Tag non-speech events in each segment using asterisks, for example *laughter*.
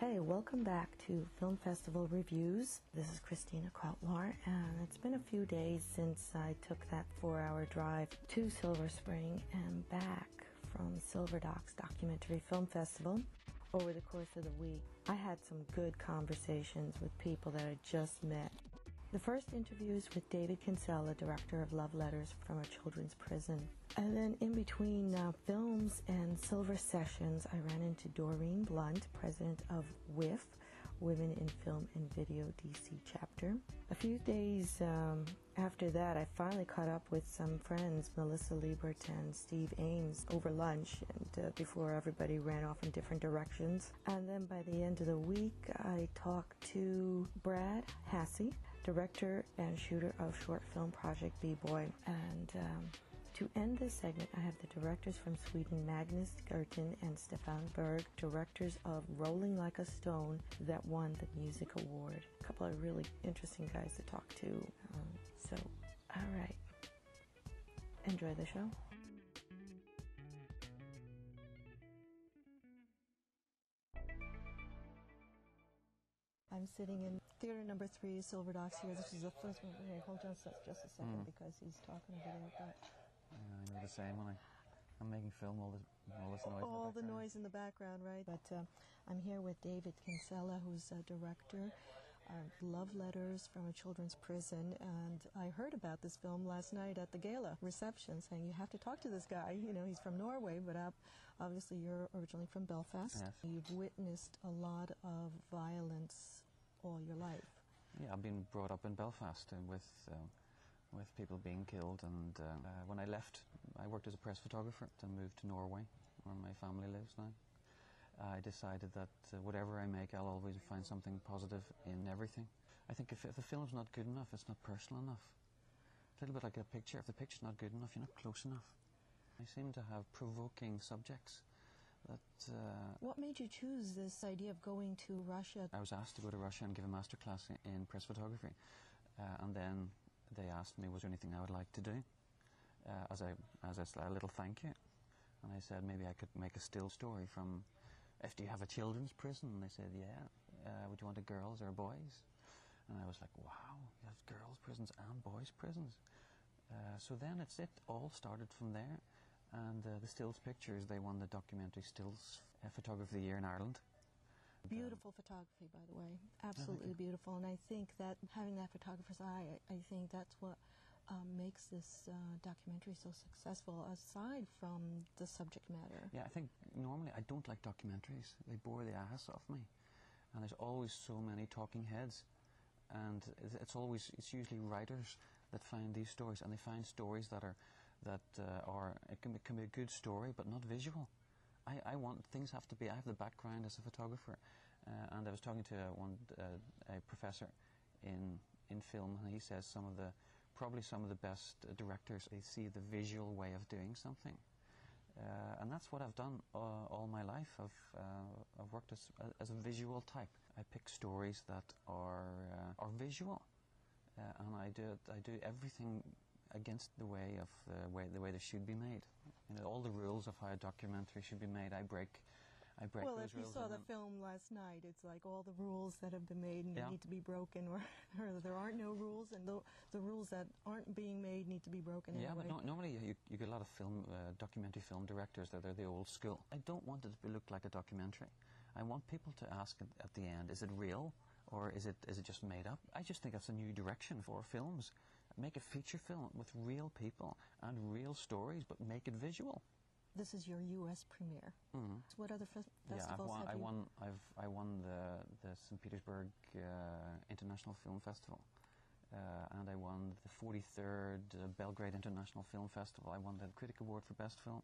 Hey, welcome back to Film Festival Reviews. This is Christina Krautlar, and it's been a few days since I took that four hour drive to Silver Spring and back from Silver Docs Documentary Film Festival. Over the course of the week, I had some good conversations with people that I just met. The first interview is with David Kinsella, director of Love Letters from a Children's Prison. And then in between uh, films and silver sessions, I ran into Doreen Blunt, president of WIF, Women in Film and Video DC chapter. A few days um, after that, I finally caught up with some friends, Melissa Leebaert and Steve Ames, over lunch and uh, before everybody ran off in different directions. And then by the end of the week, I talked to Brad Hasse, director and shooter of short film project B-Boy. And um, to end this segment, I have the directors from Sweden, Magnus Gertten and Stefan Berg, directors of Rolling Like a Stone, that won the Music Award. A couple of really interesting guys to talk to. Um, so, all right. Enjoy the show. I'm sitting in theater number three, Silver Docs here. This is the first one. Hold on just a second Mm. because he's talking about. But Yeah, I know the same when I, I'm making film, all this, all this noise. all the background. noise in the background, right? But uh, I'm here with David Kinsella, who's a director of Love Letters from a Children's Prison. And I heard about this film last night at the gala reception, saying you have to talk to this guy. You know, he's from Norway, but uh, obviously you're originally from Belfast. Yes. You've witnessed a lot of violence all your life. Yeah, I've been brought up in Belfast and with, um, with people being killed. And uh, uh, when I left, I worked as a press photographer and moved to Norway, where my family lives now. I decided that uh, whatever I make, I'll always find something positive in everything. I think if, if the film's not good enough, it's not personal enough. A little bit like a picture. If the picture's not good enough, you're not close enough. I seem to have provoking subjects that uh, What made you choose this idea of going to Russia? I was asked to go to Russia and give a masterclass i- in press photography, uh, and then they asked me was there anything I would like to do uh, as a as a little thank you, and I said maybe I could make a still story from. If do you have a children's prison? And they said yeah. Uh, would you want a girls or boys? And I was like, wow, you have girls' prisons and boys' prisons. Uh, so then it's it all started from there, and uh, the stills pictures they won the documentary stills uh, photography of the year in Ireland. Beautiful photography, by the way. Absolutely you. beautiful. And I think that having that photographer's eye, I, I think that's what um, makes this uh, documentary so successful, aside from the subject matter. Yeah, I think normally I don't like documentaries. They bore the ass off me, and there's always so many talking heads, and it's always it's usually writers that find these stories, and they find stories that are that uh, are it can be, can be a good story but not visual. I, I want things have to be. I have the background as a photographer, uh, and I was talking to one uh, a professor in in film, and he says some of the probably some of the best directors they see the visual way of doing something. Uh, and that's what I've done uh, all my life. I've, uh, I've worked as, as a visual type. I pick stories that are, uh, are visual, uh, and I do, I do everything against the way of the way, the way they should be made. You know, all the rules of how a documentary should be made, I break. I break Well, if you saw the film last night, it's like all the rules that have been made and Yeah. need to be broken, or, *laughs* or there aren't no rules, and the, the rules that aren't being made need to be broken Yeah, anyway. but no, normally you, you get a lot of film, uh, documentary film directors that are the old school. I don't want it to look like a documentary. I want people to ask at, at the end, is it real or is it is it just made up? I just think that's a new direction for films. Make a feature film with real people and real stories, but make it visual. This is your U.S. premiere. Mhm. So what other fe- Yeah, I've festivals won, have I won. I've I won the the St. Petersburg uh, International Film Festival, uh, and I won the 43rd uh, Belgrade International Film Festival. I won the Critic Award for Best Film.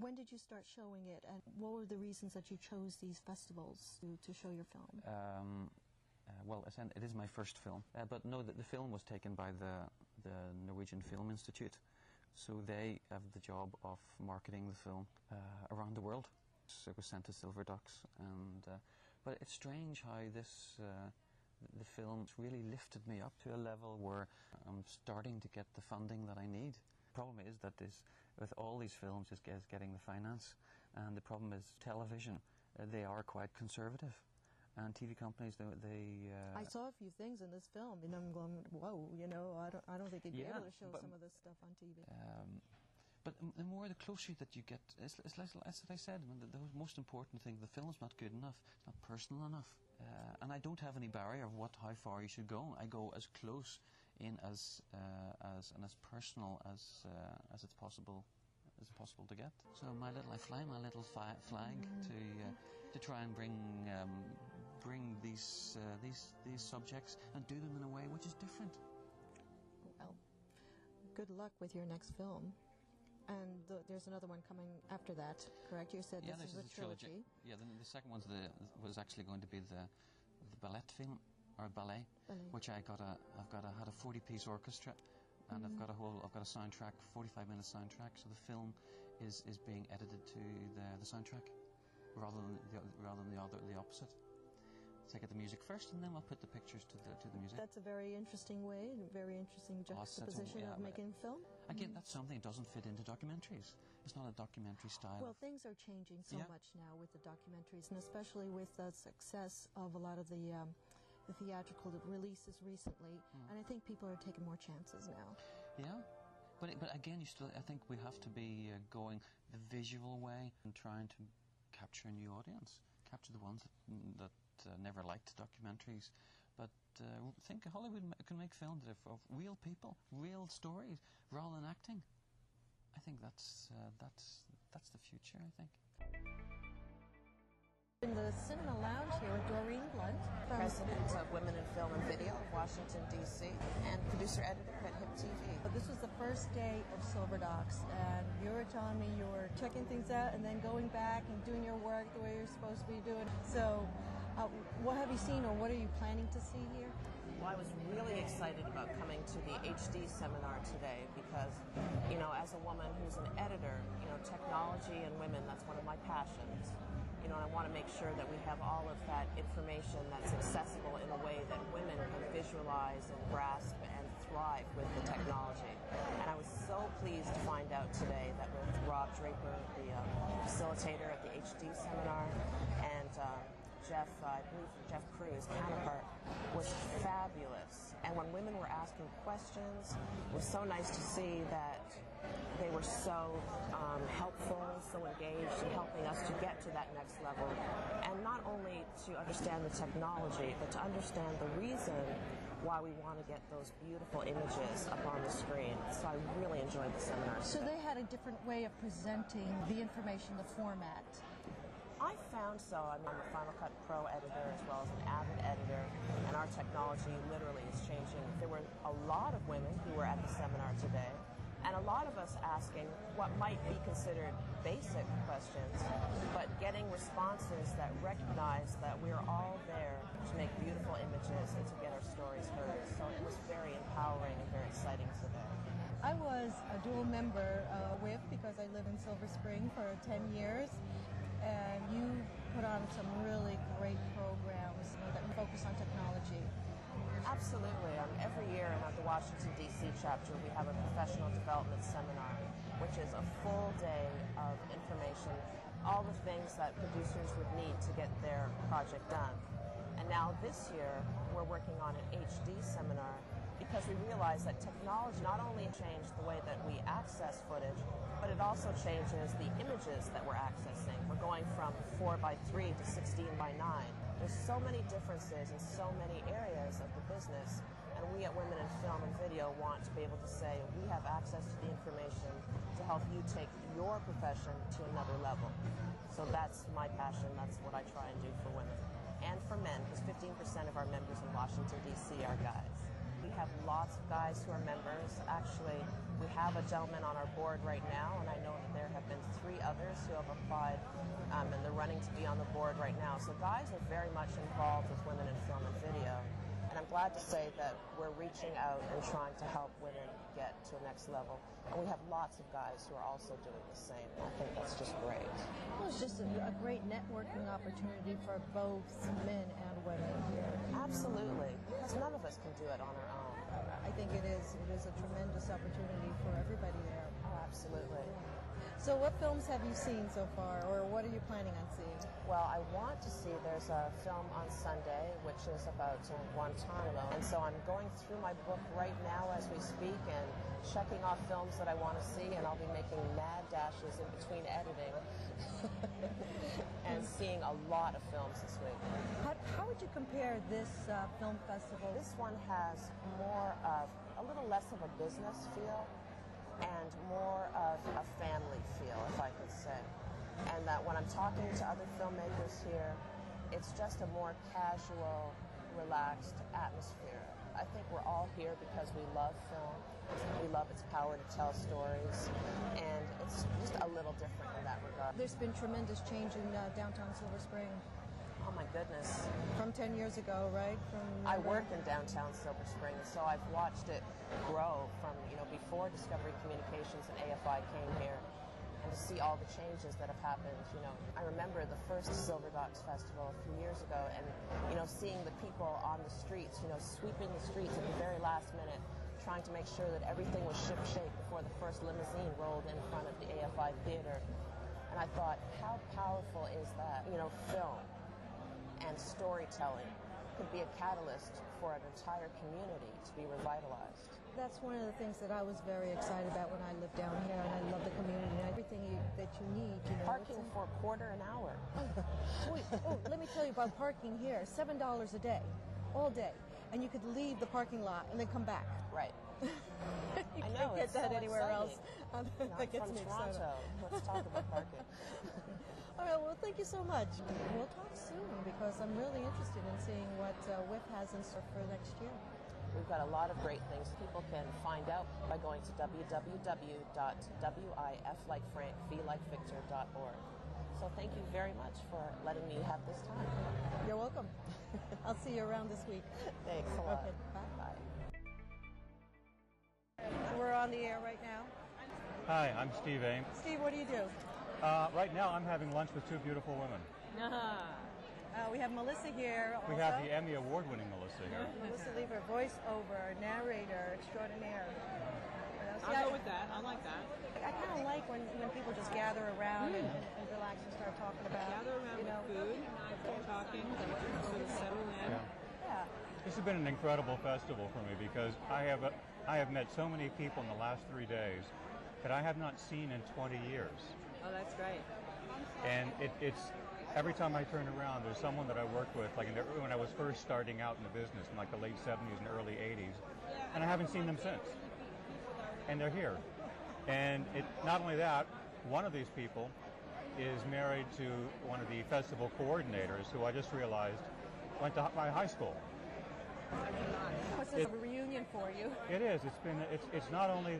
When did you start showing it, and what were the reasons that you chose these festivals to, to show your film? Um, uh, well, it is my first film, uh, but no, the, the film was taken by the the Norwegian Film Institute, so they have the job of marketing the film uh, around the world. So it was sent to Silver Docs, and uh, but it's strange how this. Uh, the film really lifted me up to a level where I'm starting to get the funding that I need. The problem is that this, with all these films, is, is getting the finance, and the problem is television. Uh, they are quite conservative, and TV companies they, they uh, I saw a few things in this film, and I'm going, whoa, you know, I don't, I don't think they'd be Yeah, able to show some of this stuff on TV. Um, but the more, the closer that you get, it's, it's like, as I said, when the, the most important thing, the film's not good enough, it's not personal enough. Uh, and I don't have any barrier of what, how far you should go. I go as close in as, uh, as and as personal as, uh, as it's possible as possible to get. So my little, I fly my little flag to uh, to try and bring um, bring these uh, these these subjects and do them in a way which is different. Well, good luck with your next film. And th- there's another one coming after that, correct? You said yeah, this, is a the trilogy. Yeah, the, the second one was actually going to be the the ballet film or ballet, Ballet. which I got a I've got a had a forty piece orchestra, and I've got a whole I've got a soundtrack, forty five minute soundtrack. So the film is is being edited to the the soundtrack, rather than the rather than the other the opposite. I get the music first, and then we'll put the pictures to the to the music. That's a very interesting way, and very interesting Oh, it's such a- juxtaposition yeah, of making film. Again, that's something that doesn't fit into documentaries. It's not a documentary style. Well, things are changing so Yeah. much now with the documentaries, and especially with the success of a lot of the, um, the theatrical releases recently. Hmm. And I think people are taking more chances now. Yeah, but but again, you still. I think we have to be uh, going the visual way and trying to capture a new audience, capture the ones that, that uh, never liked documentaries. But uh, think Hollywood ma- can make films of, of real people, real stories, rather than acting. I think that's uh, that's that's the future. I think. In the cinema lounge here with Doreen Blunt, president of Women in Film and Video, Washington, D.C., and producer editor at HIP TV. This was the first day of Silver Docs, and you were telling me you were checking things out and then going back and doing your work the way you're supposed to be doing. So, uh, what have you seen, or what are you planning to see here? Well, I was really excited about coming to the HD seminar today because, you know, as a woman who's an editor, you know, technology and women, that's one of my passions. You know, and I want to make sure that we have all of that information that's accessible in a way that women can visualize and grasp and thrive with the technology. And I was so pleased to find out today that with Rob Draper, the um, facilitator at the HD seminar, and um, Jeff, uh, I Jeff Cruz, counterpart, was fabulous. And when women were asking questions, it was so nice to see that they were so um, helpful, so engaged in helping us to get to that next level. And not only to understand the technology, but to understand the reason why we want to get those beautiful images up on the screen. So I really enjoyed the seminar. So they had a different way of presenting the information, the format. I found so. I'm I'm a Final Cut Pro editor as well as an Avid editor, and our technology literally is changing. There were a lot of women who were at the seminar today, and a lot of us asking what might be considered basic questions, but getting responses that recognize that we're all there to make beautiful images and to get our stories heard. So it was very empowering and very exciting today. I was a dual member uh, WIF because I live in Silver Spring for 10 years, and you put on some really great programs that focus on technology. Absolutely. Um, every year in the Washington, D.C. chapter, we have a professional development seminar, which is a full day of information, all the things that producers would need to get their project done. And now this year, we're working on an HD seminar because we realize that technology not only changed the way that we access footage, but it also changes the images that we're accessing. We're going from 4 by 3 to 16 by 9. There's so many differences in so many areas of the business, and we at Women in Film and Video want to be able to say we have access to the information to help you take your profession to another level. So that's my passion. That's what I try and do for women and for men, because 15% of our members in Washington, D.C. are guys. We have lots of guys who are members. Actually, we have a gentleman on our board right now, and I know that there have been three others who have applied, um, and they're running to be on the board right now. So guys are very much involved with women in film and video. And I'm glad to say that we're reaching out and trying to help women get to the next level. And we have lots of guys who are also doing the same. I think that's just great. Well, it's just a, a great networking opportunity for both men and women here. Absolutely, because none of us can do it on our own. I think it is it is a tremendous opportunity for everybody there. So, what films have you seen so far, or what are you planning on seeing? Well, I want to see, there's a film on Sunday, which is about Guantanamo. And so I'm going through my book right now as we speak and checking off films that I want to see, and I'll be making mad dashes in between editing *laughs* and seeing a lot of films this week. How, how would you compare this uh, film festival? This one has more of, a little less of a business feel and more of a family feel, if I could say. And that when I'm talking to other filmmakers here, it's just a more casual, relaxed atmosphere. I think we're all here because we love film. We love its power to tell stories, and it's just a little different in that regard. There's been tremendous change in uh, downtown Silver Spring Oh my goodness. from 10 years ago, right? From I work in downtown Silver Spring, so I've watched it grow from, you know, before Discovery Communications and AFI came here, and to see all the changes that have happened, you know. I remember the first Silver Docs Festival a few years ago, and, you know, seeing the people on the streets, you know, sweeping the streets at the very last minute, trying to make sure that everything was ship-shape before the first limousine rolled in front of the AFI theater. And I thought, how powerful is that? You know, film and storytelling could be a catalyst for an entire community to be revitalized. That's one of the things that I was very excited about when I lived down here, and I love the community and everything you, that you need. You know, Parking for a quarter an hour. a- *laughs* Wait, oh, let me tell you about parking here. Seven dollars a day, all day, and you could leave the parking lot and then come back. Right. *laughs* you I can't get it's that so anywhere else. exciting. *laughs* Um, I'm that gets from me excited. Toronto. Let's talk about parking. All right, well, thank you so much. We'll talk soon because I'm really interested in seeing what uh, WIF has in store for next year. We've got a lot of great things people can find out by going to www.wiflikefrankvlikevictor.org. So thank you very much for letting me have this time. You're welcome. *laughs* I'll see you around this week. Thanks a lot. Okay, bye. Bye. We're on the air right now. Hi, I'm Steve Ames. Steve, what do you do? Uh, right now, I'm having lunch with two beautiful women. Uh, we have Melissa here. We also. have the Emmy Award-winning Melissa here. Melissa Lever, voiceover, narrator extraordinaire. You know, I'll I- go with that. I like that. I kind of like when, when people just gather around and, and, and relax and start talking about, Gather around you know, with food, talking, sort of settle in. Yeah. yeah. This has been an incredible festival for me because I have uh, I have met so many people in the last three days that I have not seen in 20 years, Oh, that's great. and it, it's every time I turn around, there's someone that I worked with, like in the, when I was first starting out in the business in like the late 70s and early 80s, and I haven't seen them since. And they're here. And it, not only that, one of these people is married to one of the festival coordinators who I just realized went to my high school. Course, it's a reunion for you. It is. It's been. It's. It's not only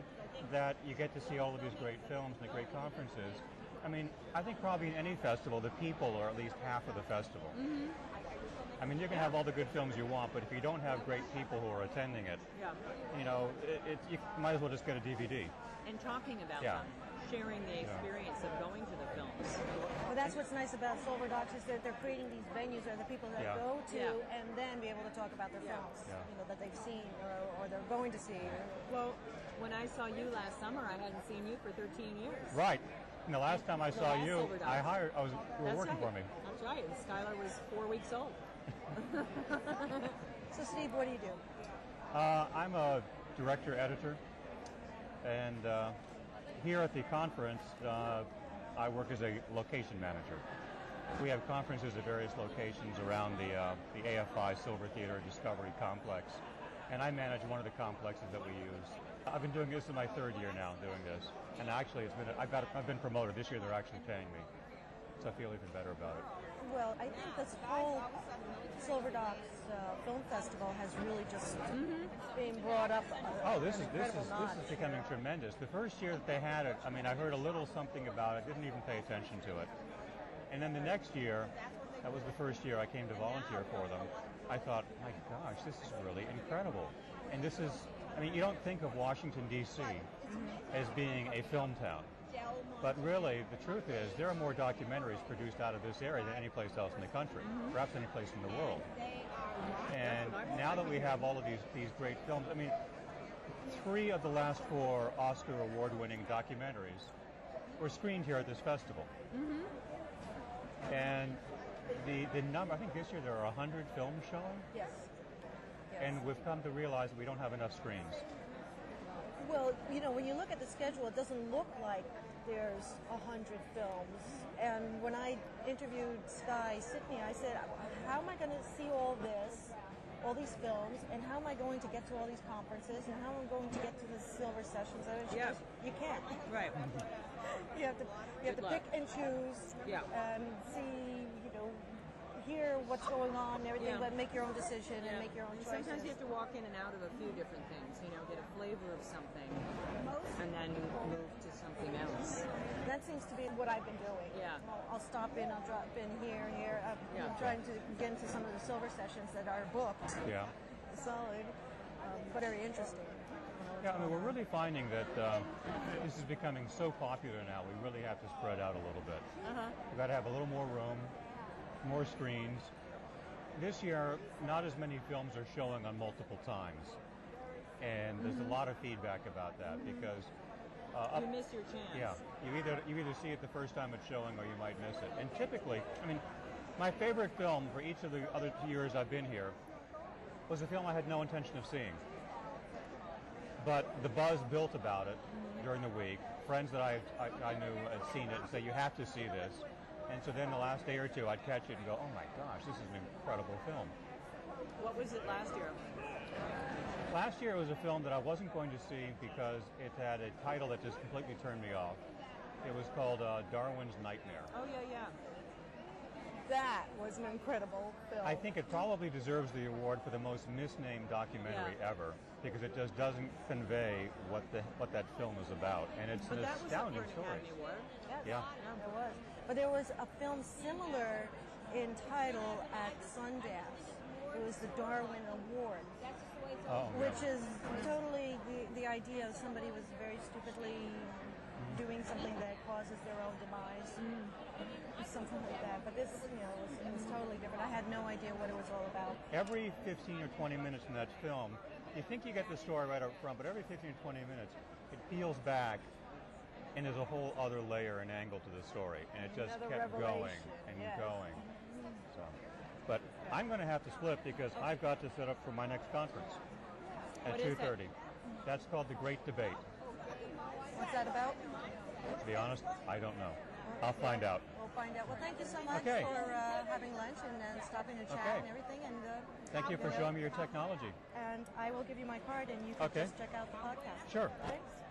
that you get to see all of these great films and the great conferences. I mean, I think probably in any festival, the people are at least half of the festival. Mm-hmm. I mean, you can have all the good films you want, but if you don't have great people who are attending it, Yeah. you know, it, it, you might as well just get a DVD. And talking about Yeah. them, sharing the experience of going to the films. Well, that's what's nice about Silver Docs is that they're creating these venues where the people that Yeah. go to Yeah. and then be able to talk about their Yeah. films, Yeah. you know, that they've seen or, or they're going to see. Well, when I saw you last summer, I hadn't seen you for 13 years. Right. And the last time I The saw you, I hired. I was. You were That's working right. for me. That's right. And Skylar was four weeks old. *laughs* So, Steve, what do you do? Uh, I'm a director editor, and uh, here at the conference, uh, I work as a location manager. We have conferences at various locations around the uh, the AFI Silver Theater Discovery Complex, and I manage one of the complexes that we use. I've been doing this in my third year now, doing this, and actually, it's been I've got I've been promoted this year. They're actually paying me, so I feel even better about it. Well, I think this whole Silver Docs uh, Film Festival has really just been brought up. Oh, this is this is incredible this is becoming tremendous. The first year that they had it, I mean, I heard a little something about it, didn't even pay attention to it. And then the next year, that was the first year I came to volunteer for them. I thought, my gosh, this is really incredible. And this is, I mean, you don't think of Washington D.C. as being a film town. But really, the truth is, there are more documentaries produced out of this area than any place else in the country, perhaps any place in the world. And now that we have all of these, these great films, I mean, three of the last four Oscar award winning documentaries were screened here at this festival. And the, the number, I think this year there are 100 films showing, Yes. Yes. and we've come to realize that we don't have enough screens. Well, you know, when you look at the schedule, it doesn't look like there's a hundred films. And when I interviewed Sky Sitney, I said, "How am I going to see all this, all these films, and how am I going to get to all these conferences, and how am I going to get to the silver sessions?" And she Yeah. goes, "You can't. Right. *laughs* You have to, you have Good to luck. pick and choose, Yeah. and see, you know, hear what's going on, and everything, Yeah. but make your own decision and make your own And choices." Sometimes you have to walk in and out of a few different things, you know, get a flavor of something, and then move to something else. That seems to be what I've been doing. Yeah. I'll, I'll stop in, I'll drop in here, here. I'm, Yeah. Trying to get into some of the silver sessions that are booked. Yeah. Solid, um, but very interesting. Yeah, I mean, we're really finding that um, this is becoming so popular now. We really have to spread out a little bit. Uh-huh. We've got to have a little more room, more screens. This year, not as many films are showing on multiple times, and there's a mm-hmm. lot of feedback about that mm-hmm. because uh, up, You miss your chance. yeah, you either you either see it the first time it's showing or you might miss it. And typically, I mean, my favorite film for each of the other two years I've been here was a film I had no intention of seeing. But the buzz built about it mm-hmm. during the week. Friends that I, I, I knew had seen it and say, you have to see this. And so then the last day or two, I'd catch it and go, oh my gosh, this is an incredible film. What was it last year? Last year it was a film that I wasn't going to see because it had a title that just completely turned me off. It was called uh, Darwin's Nightmare. Oh yeah, yeah. That was an incredible film. I think it probably deserves the award for the most misnamed documentary Yeah. ever because it just doesn't convey what the what that film is about, and it's But an that was up astounding story. Academy Award. Yes, Yeah. There was. But there was a film similar in title at Sundance. It was the Darwin Award, Oh, which is totally the, the idea of somebody was very stupidly doing something that causes their own demise, something like that. But this, you know, was, it was totally different. I had no idea what it was all about. every 15 or 20 minutes in that film, you think you get the story right up front, but every 15 or 20 minutes, it peels back and there's a whole other layer and angle to the story, and it just Another kept going revelation, and yes. going. So, but I'm going to have to split because I've got to set up for my next conference at What is it? 2:30. That's called the Great Debate. What's that about? To be honest, I don't know. I'll find out. We'll find out. Well, thank you so much Okay. for uh, having lunch and uh, stopping to chat Okay. and everything. And uh, Thank you for showing me your technology. And I will give you my card, and you can Okay. just check out the podcast. Sure. Thanks.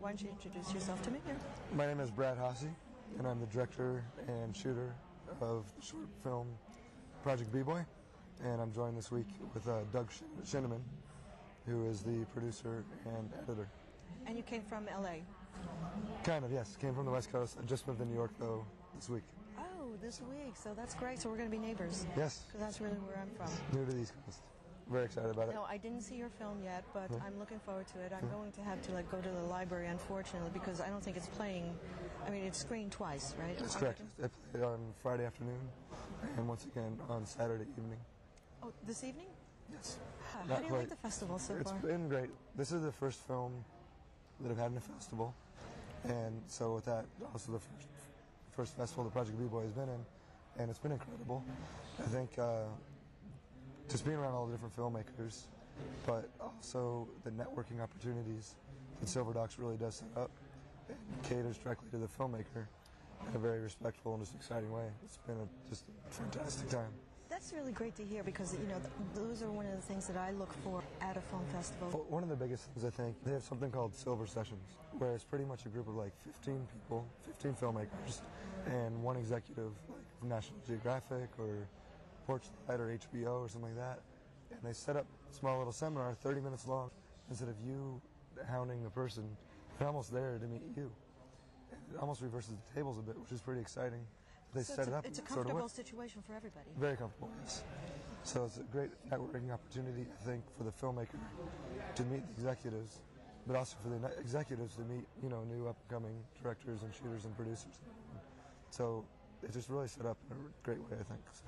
Why don't you introduce yourself to me here? My name is Brad Hossie, and I'm the director and shooter of the short film Project B-Boy. And I'm joined this week with uh, Doug Shin- Shinneman, who is the producer and editor. And you came from LA. Kind of, yes. Came from the West Coast. I just moved to New York, though, this week. Oh, this week. So that's great. So we're going to be neighbors. Yes, Because that's really where I'm from. new to the East Coast. Very excited about it. No, I didn't see your film yet, but I'm looking forward to it. I'm going to have to like go to the library, unfortunately, because I don't think it's playing. I mean, it's screened twice, right? That's correct. I played on Friday afternoon, and once again on Saturday evening. Oh, this evening? Yes. How Not do you quite. like the festival so It's far? It's been great. This is the first film that I've had in a festival, and so with that, also the first, first festival the Project B-Boy has been in, and it's been incredible. I think uh, just being around all the different filmmakers, but also the networking opportunities that Silver Docs really does set up and caters directly to the filmmaker in a very respectful and just exciting way. It's been a, just a fantastic time. That's really great to hear because you know those are one of the things that I look for at a film festival. Well, one of the biggest things I think they have something called Silver Sessions, where it's pretty much a group of like 15 people, 15 filmmakers, and one executive like National Geographic or Porchlight or HBO or something like that, and they set up a small little seminar, 30 minutes long. Instead of you hounding the person, they're almost there to meet you. It almost reverses the tables a bit, which is pretty exciting. They So set it's it a, up. it's a and sort of comfortable situation for everybody. Very comfortable, yes. So it's a great networking opportunity, I think, for the filmmaker to meet the executives, but also for the executives to meet, you know, new upcoming directors and shooters and producers. So it's just really set up in a great way, I think. So.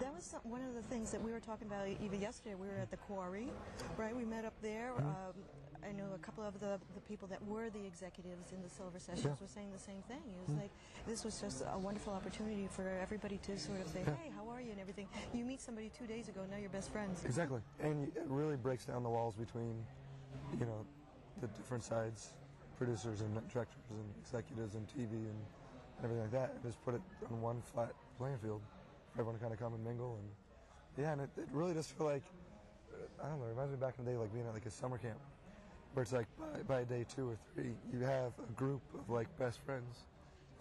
That was some, one of the things that we were talking about even yesterday. We were at the quarry, right? We met up there. Um, I know a couple of the, the people that were the executives in the Silver Sessions Yeah. were saying the same thing. It was like this was just a wonderful opportunity for everybody to sort of say, "Hey, how are you?" and everything. You meet somebody two days ago, now you're best friends. Exactly, and it really breaks down the walls between, you know, the different sides, producers and directors and executives and TV and everything like that, and just put it on one flat playing field for everyone to kind of come and mingle and yeah, and it, it really does feel like I don't know. It reminds me back in the day, like being at like a summer camp, where it's like by, by day two or three, you have a group of like best friends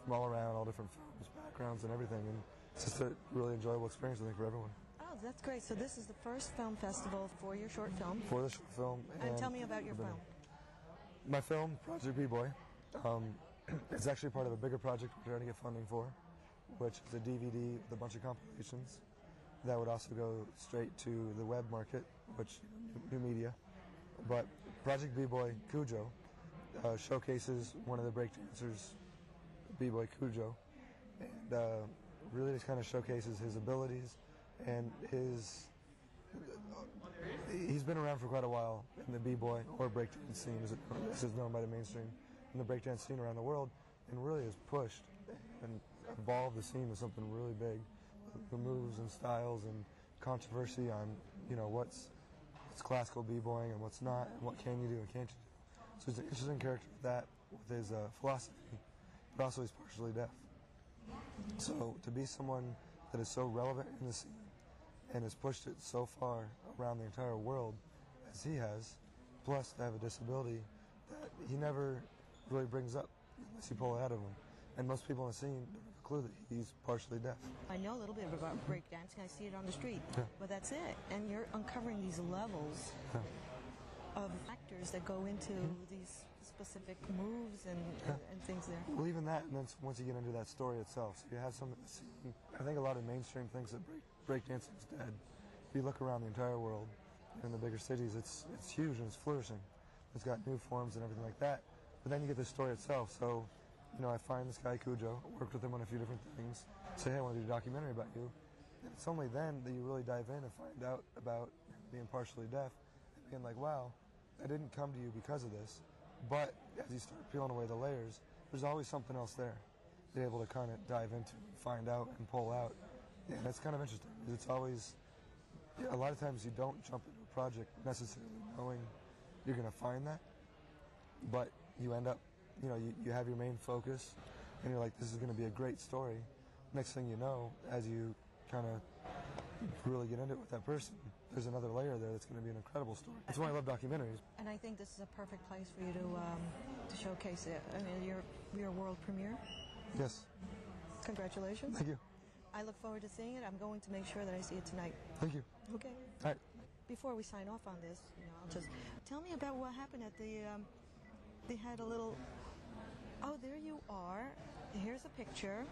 from all around, all different films, backgrounds, and everything, and it's just a really enjoyable experience, I think, for everyone. Oh, that's great. So this is the first film festival for your short film. For the short film, And tell me about your film. My film, Project B-Boy, um, *clears throat* it's actually part of a bigger project we're trying to get funding for, which is a DVD with a bunch of compilations that would also go straight to the web market, which new media. But Project B-Boy Cujo uh, showcases one of the breakdancers, B-Boy Cujo, and uh, really just kind of showcases his abilities and his he's been around for quite a while in the b-boy or breakdance scene, as, as is known by the mainstream, in the breakdance scene around the world, and really has pushed and evolved the scene to something really big. The moves and styles and controversy on, you know, what's what's classical b-boying and what's not, and what can you do and can't you do. So he's an interesting character with that, with his uh, philosophy, but also he's partially deaf. So to be someone that is so relevant in the scene and has pushed it so far around the entire world as he has, plus to have a disability that he never really brings up unless you pull it out of him. And most people in the scene don't have a clue that he's partially deaf. I know a little bit about breakdancing. I see it on the street, Yeah. but that's it. And you're uncovering these levels of factors that go into mm-hmm. these specific moves and, and, and things there. Well, even that, and then once you get into that story itself, so you have some. I think a lot of mainstream thinks that break breakdancing is dead. If you look around the entire world, in the bigger cities, it's it's huge and it's flourishing. It's got new forms and everything like that. But then you get the story itself. So, you know, I find this guy Cujo, worked with him on a few different things. Say, hey, I want to do a documentary about you. And it's only then that you really dive in and find out about being partially deaf and being like, wow, I didn't come to you because of this. But as you start peeling away the layers, there's always something else there. Be able to kind of dive into find out and pull out. Yeah, that's kind of interesting. It's always, a lot of times you don't jump into a project necessarily knowing you're going to find that, but you end up, you know, you, you have your main focus and you're like, this is going to be a great story. Next thing you know, as you kind of really get into it with that person, there's another layer there that's going to be an incredible story. That's why I love documentaries. And I think this is a perfect place for you to um, to showcase it. I mean, your your world premiere. Yes. Congratulations. Thank you. I look forward to seeing it. I'm going to make sure that I see it tonight. Thank you. Okay. All right. Before we sign off on this, you know, I'll just tell me about what happened at the. Um, they had a little. Oh, there you are. Here's a picture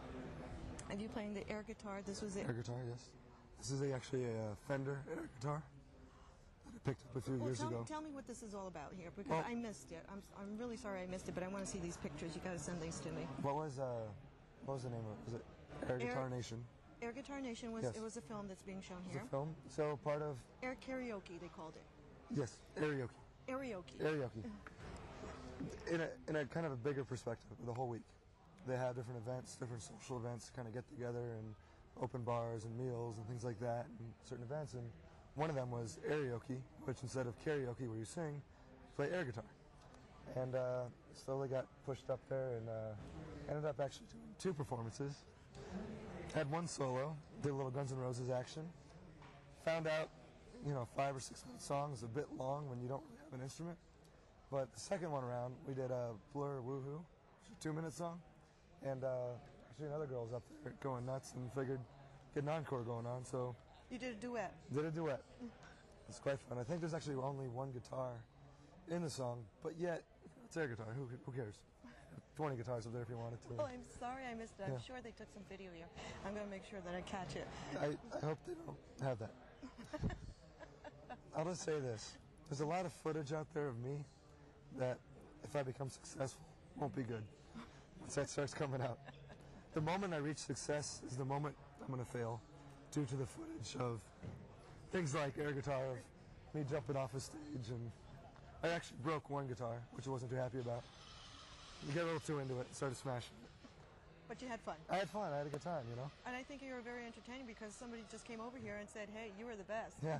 of you playing the air guitar. This was it. Air guitar, yes. This is a, actually a Fender air guitar that I picked up a few Well, years tell, ago. tell me what this is all about here because Well- I missed it. I'm, I'm really sorry I missed it, but I want to see these pictures. You got to send these to me. What was uh, what was the name of it? Was it Air Air- Guitar Nation? Air Guitar Nation was Yes. it was a film that's being shown It's here. a film. So part of Air karaoke they called it. yes, karaoke. Karaoke. Karaoke. In a in a kind of a bigger perspective, the whole week, they have different events, different social events, to kind of get together and open bars and meals and things like that, and certain events. And one of them was karaoke, which instead of karaoke where you sing, play air guitar. And uh, slowly got pushed up there and uh, ended up actually doing two performances. Had one solo, did a little Guns N' Roses action. Found out, you know, five or six minute song is a bit long when you don't really have an instrument. But the second one around, we did a Blur Woohoo, two minute song. And uh, actually, another girl was up there going nuts and figured get an encore going on. So You did a duet. did a duet. It's quite fun. I think there's actually only one guitar in the song, but yet it's air guitar. Who, who cares? 20 guitars up there if you wanted to. Oh, I'm sorry I missed it. I'm Yeah. sure they took some video here. I'm going to make sure that I catch it. I, I hope they don't have that. *laughs* I'll just say this. There's a lot of footage out there of me that, if I become successful, won't be good. Once that starts coming out. the moment I reach success is the moment I'm going to fail due to the footage of things like air guitar, of me jumping off a stage, and I actually broke one guitar, which I wasn't too happy about. You get a little too into it, started smashing it. But you had fun. I had fun. I had a good time, you know. And I think you were very entertaining because somebody just came over here and said, hey, you were the best. Yeah,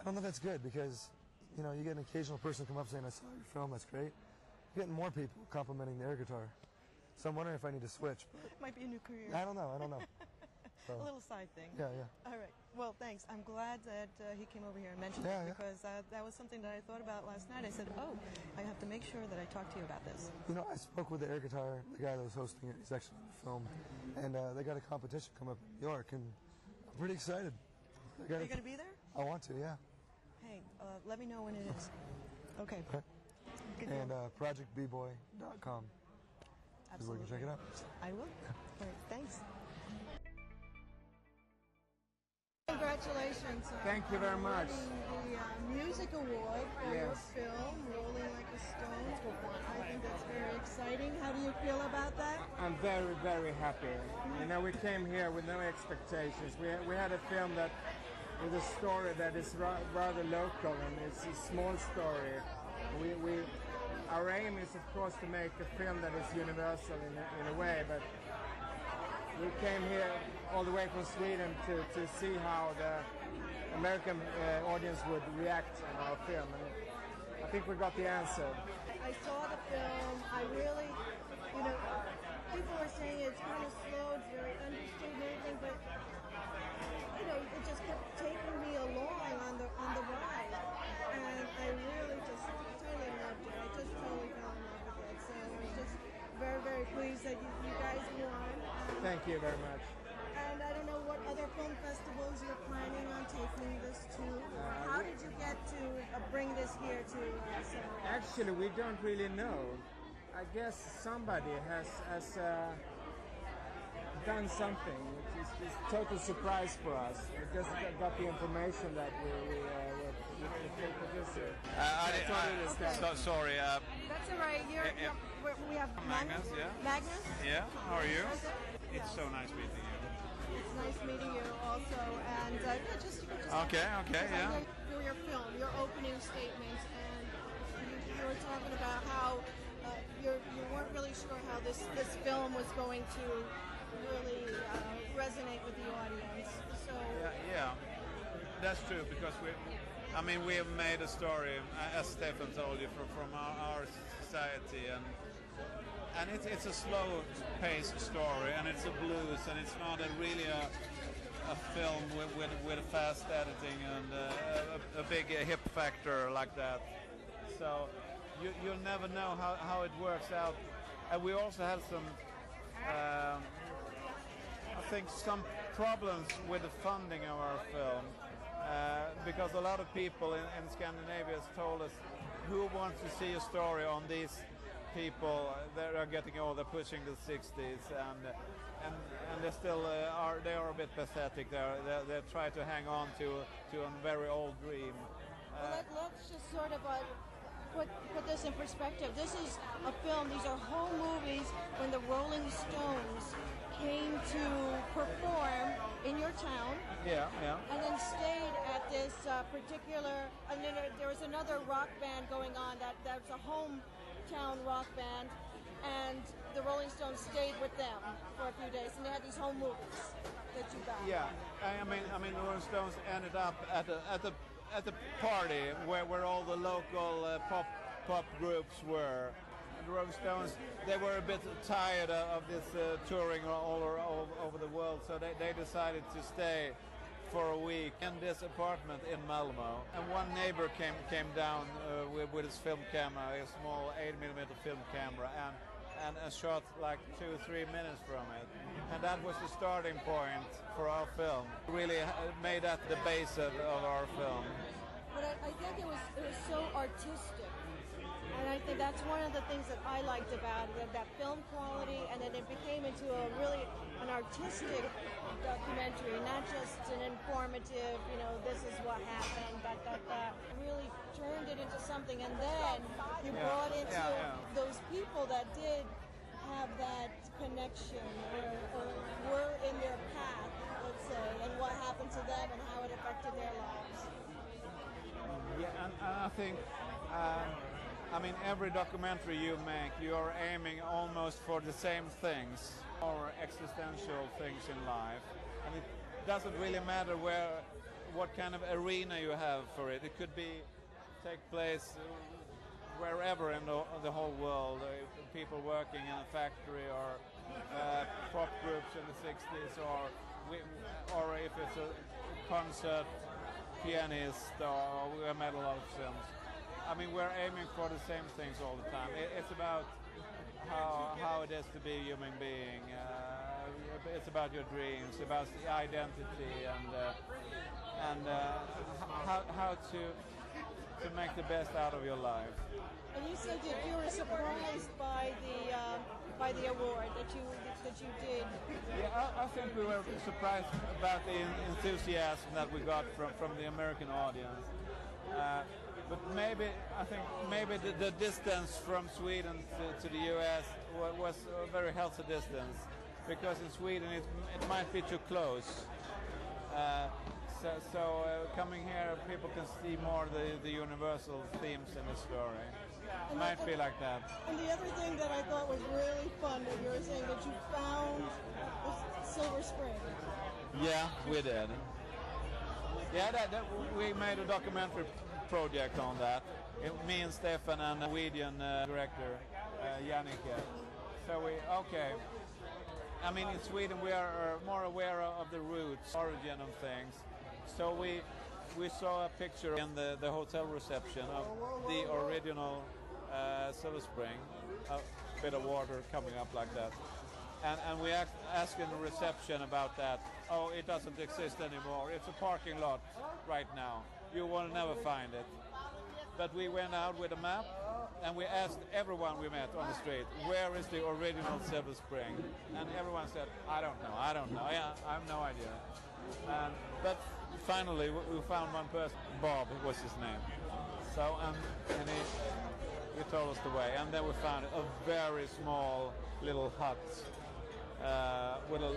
I don't know if that's good because, you know, you get an occasional person come up saying, "I saw your film. That's great." You're getting more people complimenting the air guitar. So I'm wondering if I need to switch. But Might be a new career. I don't know. I don't know. *laughs* So, A little side thing. yeah, yeah. All right. Well, thanks. I'm glad that uh, he came over here and mentioned Yeah, it yeah. because uh, that was something that I thought about last night. I said, oh, I have to make sure that I talk to you about this. You know, I spoke with the air guitar, the guy that was hosting it. He's actually in the film, and uh, they got a competition come up in New York, and I'm pretty excited. Are you going to be there? I want to, yeah. Hey, uh, let me know when it is. Okay. Okay. And uh, projectbboy.com is where you can check it out. I will. All right. Thanks. Congratulations. Thank you very much. winning The uh, music award for your film, Rolling Like a Stone. I think that's very exciting. How do you feel about that? I'm very, very happy. You know, we came here with no expectations. We, we had a film that with a story that is ra- rather local and it's a small story. We, we, our aim is, of course, to make a film that is universal in a, in a way, but we came here all the way from Sweden to, to see how the American uh, audience would react on our film. And I think we got the answer. I saw the film. I really, you know, people are saying it's kind of slow, it's very understated and everything, but you know, it just kept taking me along on the on the ride, and I really just totally loved it. I just totally fell in love with it. So I was just very very pleased that you, you guys won. Um, Thank you very much. and I don't know what other film festivals you're planning on taking this to. How did you get to uh, bring this here to uh, Summer? Actually, we don't really know. I guess somebody has has uh, done something, which is just total surprise for us. We just got- got the information that we we uh, were we could producer. Uh, I, That's all it is. I, so, sorry. Uh, That's all right. You're, Yeah, yeah. you're- we're- we have Magnus, yeah. Magnus? yeah, how are you? It's so nice meeting you. It's nice meeting you also. And uh, yeah, just, just Okay, okay, yeah. Through your film, your opening statements, and you, you were talking about how uh, you're, you weren't really sure how this, this film was going to really uh, resonate with the audience. So Yeah, yeah, that's true because we, I mean, we have made a story, as Stefan told you, from, from our, our society, and and it's it's a slow-paced story, and it's a blues, and it's not a really a, a film with, with with fast editing and a, a big uh, hip factor like that. So you you'll never know how, how it works out. And we also had some. Um, I think some problems with the funding of our film uh, because a lot of people in, in Scandinavia has told us who wants to see a story on these people that are getting older, pushing the 60s, and and and they still uh, are they are a bit pathetic. They are, they they try to hang on to to a very old dream. Well, Uh, let, let's just sort of uh, put, put this in perspective. This is a film, these are home movies when the Rolling Stones came to perform in your town yeah, yeah. and then stayed at this uh, particular, and then there- was another rock band going on that that's a hometown rock band, and the Rolling Stones stayed with them for a few days, and they had these home movies that you got. Yeah, I mean, I mean, the Rolling Stones ended up at the at the at the party where, where all the local uh, pop pop groups were. The Rolling Stones, they were a bit tired of of this uh, touring all, all, all over the world, so they, they decided to stay for a week in this apartment in Malmo. And one neighbor came came down uh, with, with his film camera, a small 8 millimeter film camera, and and, and shot like two, three minutes from it. And that was the starting point for our film. Really uh, made that the base of, of our film. But I, I think it was it was so artistic, and I think that's one of the things that I liked about it, that, that film quality, and then it became into a really an artistic documentary, not just an informative, you know, this is what happened, that that that. Really turned it into something, and then you Yeah, brought into yeah, yeah. those people that did have that connection or, or were in their path, let's say, and what happened to them and how it affected their lives? Yeah, and, and I think, um, I mean, every documentary you make, you're aiming almost for the same things, or existential things in life, and it doesn't really matter where, what kind of arena you have for it. It could be take place wherever in the, the whole world, uh, people working in a factory or uh, pop groups in the 60s, or or if it's a concert pianist, or a lot of films. I mean, we're aiming for the same things all the time. It, it's about how how it is to be a human being. Uh, it's about your dreams, about the identity, and uh, and uh, how how to to make the best out of your life. And you said that you were surprised by the uh, by the award that you that you did. Yeah, I, I think we were surprised about the enthusiasm that we got from from the American audience. Maybe I think maybe the, the distance from Sweden to, to the US was, was a very healthy distance because in Sweden it, it might be too close. Uh, so, so uh, coming here, people can see more the, the universal themes in the story. It might be like that. And the other thing that I thought was really fun that you were saying that you found Silver Spring. Yeah, we did. Yeah, that, that, we made a documentary project on that. It, me and Stefan and Norwegian uh, director uh. So we okay. I mean, in Sweden we are more aware of the roots, origin of things. So we we saw a picture in the, the hotel reception of the original uh, Silver Spring, a bit of water coming up like that. And, and we asked, asked in the reception about that. Oh, it doesn't exist anymore. It's a parking lot right now. You will never find it. But we went out with a map and we asked everyone we met on the street, where is the original Silver Spring? And everyone said, I don't know, I don't know, yeah, I have no idea. And, but finally we found one person, Bob was his name. So, um, and he, he told us the way. And then we found a very small little hut uh, with a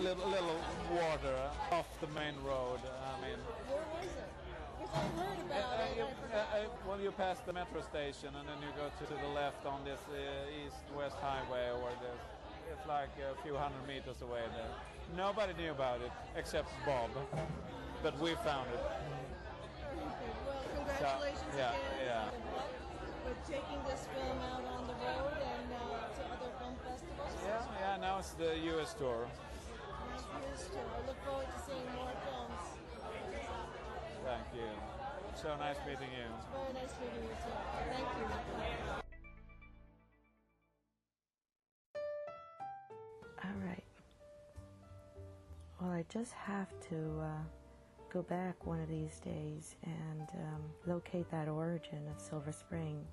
little, little water off the main road. I mean, where was it? Because I heard about uh, it. you, uh, uh, well, you pass the metro station and then you go to, to the left on this uh, east-west highway or this. It's like a few hundred meters away there. Nobody knew about it except Bob, but we found it. Well, congratulations So, yeah, again. yeah. With taking this film out on the road and uh, to other film festivals. Yeah, yeah. The U.S. tour. Nice news too. I look forward to seeing more films. Thank you. So nice meeting you. It's very nice meeting you too. Thank you. All right. Well, I just have to uh, go back one of these days and um, locate that origin of Silver Spring.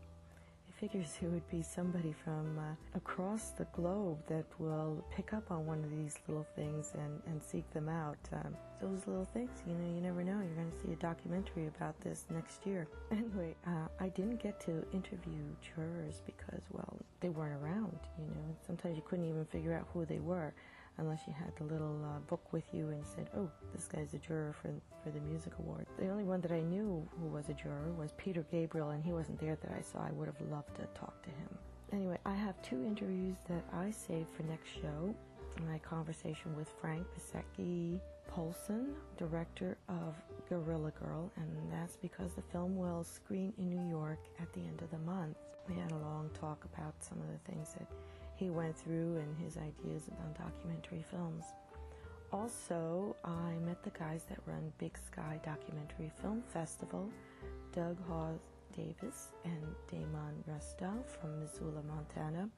Figures it would be somebody from uh, across the globe that will pick up on one of these little things and, and seek them out. Um, those little things, you know, you never know. You're going to see a documentary about this next year. *laughs* Anyway, uh, I didn't get to interview jurors because, well, they weren't around, you know. Sometimes you couldn't even figure out who they were unless you had the little uh, book with you and said, "Oh, this guy's a juror for for the music award." The only one that I knew who was a juror was Peter Gabriel, and he wasn't there that I saw. I would have loved to talk to him. Anyway, I have two interviews that I saved for next show. My conversation with Frank Piasecki Poulsen, director of Guerrilla Girl, and that's because the film will screen in New York at the end of the month. We had a long talk about some of the things that he went through and his ideas about documentary films. Also, I met the guys that run Big Sky Documentary Film Festival, Doug Hawes Davis and Damon Ristau from Missoula, Montana.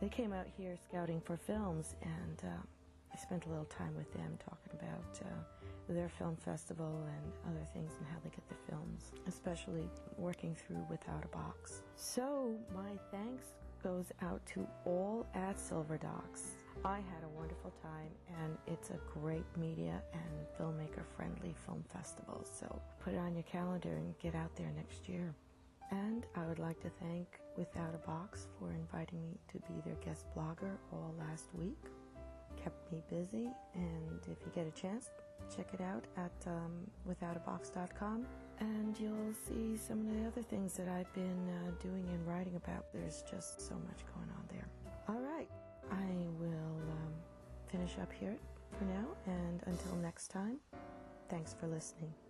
They came out here scouting for films, and uh, I spent a little time with them talking about uh, their film festival and other things and how they get the films, especially working through Without a Box. So, my thanks goes out to all at Silver Docs. I had a wonderful time, and it's a great media and filmmaker friendly film festival. So put it on your calendar and get out there next year. And I would like to thank Without a Box for inviting me to be their guest blogger all last week. Kept me busy, and if you get a chance, check it out at um, withoutabox.com and you'll see some of the other things that I've been uh, doing and writing about. There's just so much going on there. All right, I will um, finish up here for now, and until next time, thanks for listening.